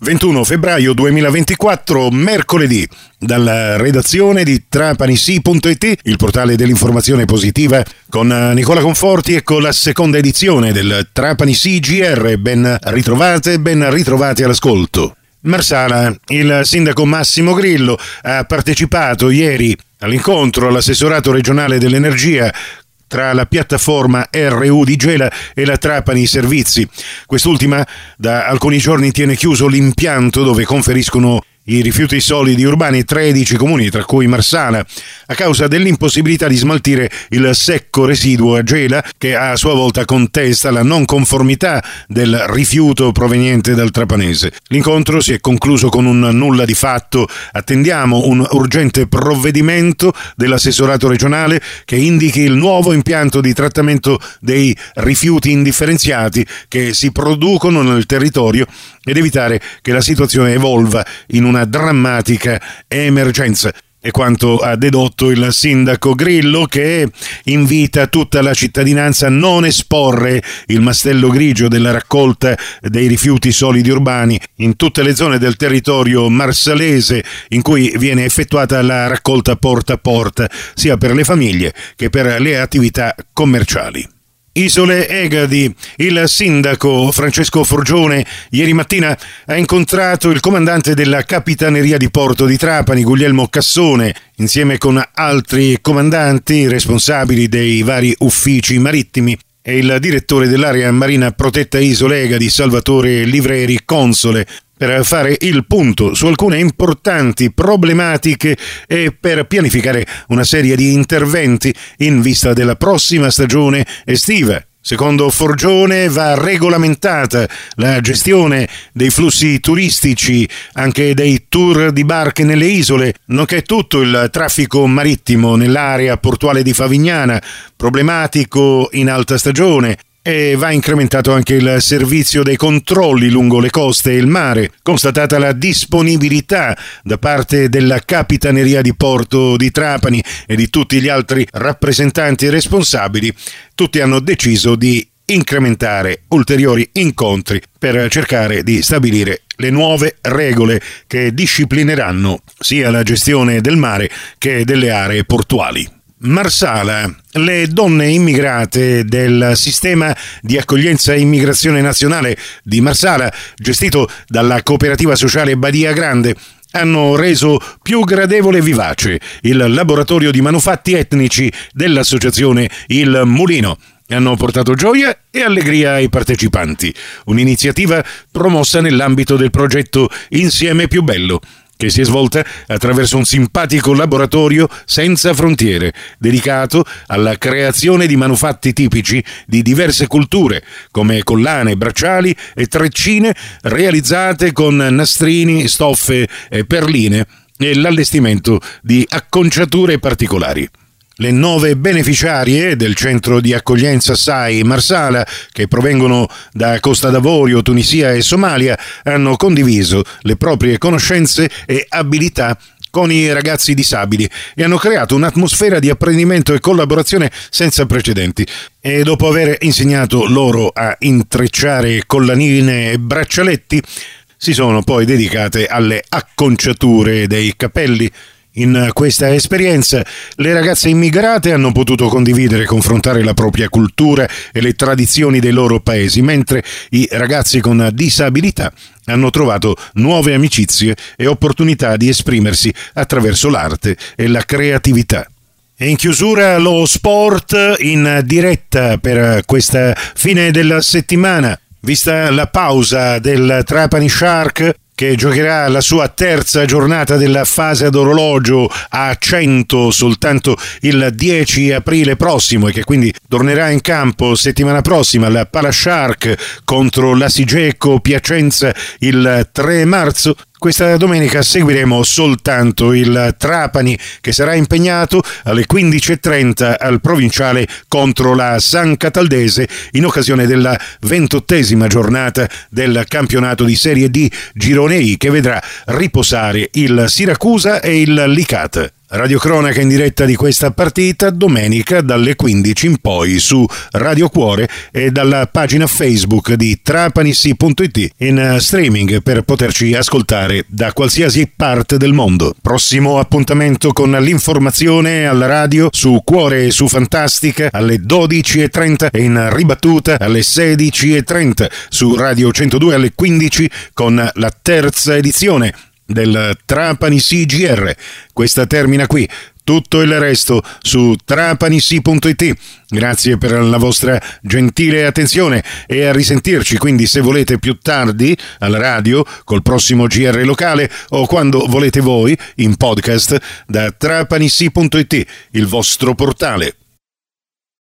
21 febbraio 2024, mercoledì, dalla redazione di trapanisi.it, il portale dell'informazione positiva, con Nicola Conforti e con la seconda edizione del Trapani CGR. Ben ritrovate, ben ritrovati all'ascolto. Marsala, il sindaco Massimo Grillo ha partecipato ieri all'incontro all'assessorato regionale dell'energia tra la piattaforma RU di Gela e la Trapani Servizi. Quest'ultima da alcuni giorni tiene chiuso l'impianto dove conferiscono i rifiuti solidi urbani 13 comuni, tra cui Marsala, a causa dell'impossibilità di smaltire il secco residuo a gela che a sua volta contesta la non conformità del rifiuto proveniente dal trapanese. L'incontro si è concluso con un nulla di fatto. Attendiamo un urgente provvedimento dell'assessorato regionale che indichi il nuovo impianto di trattamento dei rifiuti indifferenziati che si producono nel territorio ed evitare che la situazione evolva in una drammatica emergenza. È quanto ha dedotto il sindaco Grillo che invita tutta la cittadinanza a non esporre il mastello grigio della raccolta dei rifiuti solidi urbani in tutte le zone del territorio marsalese in cui viene effettuata la raccolta porta a porta, sia per le famiglie che per le attività commerciali. Isole Egadi. Il sindaco Francesco Forgione ieri mattina ha incontrato il comandante della Capitaneria di Porto di Trapani, Guglielmo Cassone, insieme con altri comandanti responsabili dei vari uffici marittimi e il direttore dell'area marina protetta Isole Egadi, Salvatore Livreri, console, per fare il punto su alcune importanti problematiche e per pianificare una serie di interventi in vista della prossima stagione estiva. Secondo Forgione va regolamentata la gestione dei flussi turistici, anche dei tour di barche nelle isole, nonché tutto il traffico marittimo nell'area portuale di Favignana, problematico in alta stagione, e va incrementato anche il servizio dei controlli lungo le coste e il mare, constatata la disponibilità da parte della Capitaneria di Porto di Trapani e di tutti gli altri rappresentanti responsabili, tutti hanno deciso di incrementare ulteriori incontri per cercare di stabilire le nuove regole che disciplineranno sia la gestione del mare che delle aree portuali. Marsala, le donne immigrate del sistema di accoglienza e immigrazione nazionale di Marsala, gestito dalla cooperativa sociale Badia Grande, hanno reso più gradevole e vivace il laboratorio di manufatti etnici dell'associazione Il Mulino. Hanno portato gioia e allegria ai partecipanti, un'iniziativa promossa nell'ambito del progetto Insieme più bello, che si è svolta attraverso un simpatico laboratorio senza frontiere, dedicato alla creazione di manufatti tipici di diverse culture, come collane, bracciali e treccine realizzate con nastrini, stoffe e perline e l'allestimento di acconciature particolari. Le nove beneficiarie del centro di accoglienza SAI Marsala, che provengono da Costa d'Avorio, Tunisia e Somalia, hanno condiviso le proprie conoscenze e abilità con i ragazzi disabili e hanno creato un'atmosfera di apprendimento e collaborazione senza precedenti. E dopo aver insegnato loro a intrecciare collanine e braccialetti, si sono poi dedicate alle acconciature dei capelli in questa esperienza le ragazze immigrate hanno potuto condividere e confrontare la propria cultura e le tradizioni dei loro paesi, mentre i ragazzi con disabilità hanno trovato nuove amicizie e opportunità di esprimersi attraverso l'arte e la creatività. E in chiusura lo sport in diretta per questa fine della settimana. Vista la pausa del Trapani Shark, che giocherà la sua terza giornata della fase ad orologio a 100 soltanto il 10 aprile prossimo e che quindi tornerà in campo settimana prossima la Palashark contro la Sigeco Piacenza il 3 marzo questa domenica seguiremo soltanto il Trapani che sarà impegnato alle 15.30 al provinciale contro la San Cataldese in occasione della ventottesima giornata del campionato di Serie D Girone I che vedrà riposare il Siracusa e il Licata. Radiocronaca in diretta di questa partita domenica dalle 15 in poi su Radio Cuore e dalla pagina Facebook di trapanissi.it in streaming per poterci ascoltare da qualsiasi parte del mondo. Prossimo appuntamento con l'informazione alla radio su Cuore e su Fantastica alle 12.30 e in ribattuta alle 16.30 su Radio 102 alle 15 con la terza edizione del Trapani CGR. Questa termina qui. Tutto il resto su trapanissi.it. Grazie per la vostra gentile attenzione e a risentirci. Quindi, se volete più tardi alla radio col prossimo GR locale o quando volete voi in podcast da trapanissi.it, il vostro portale.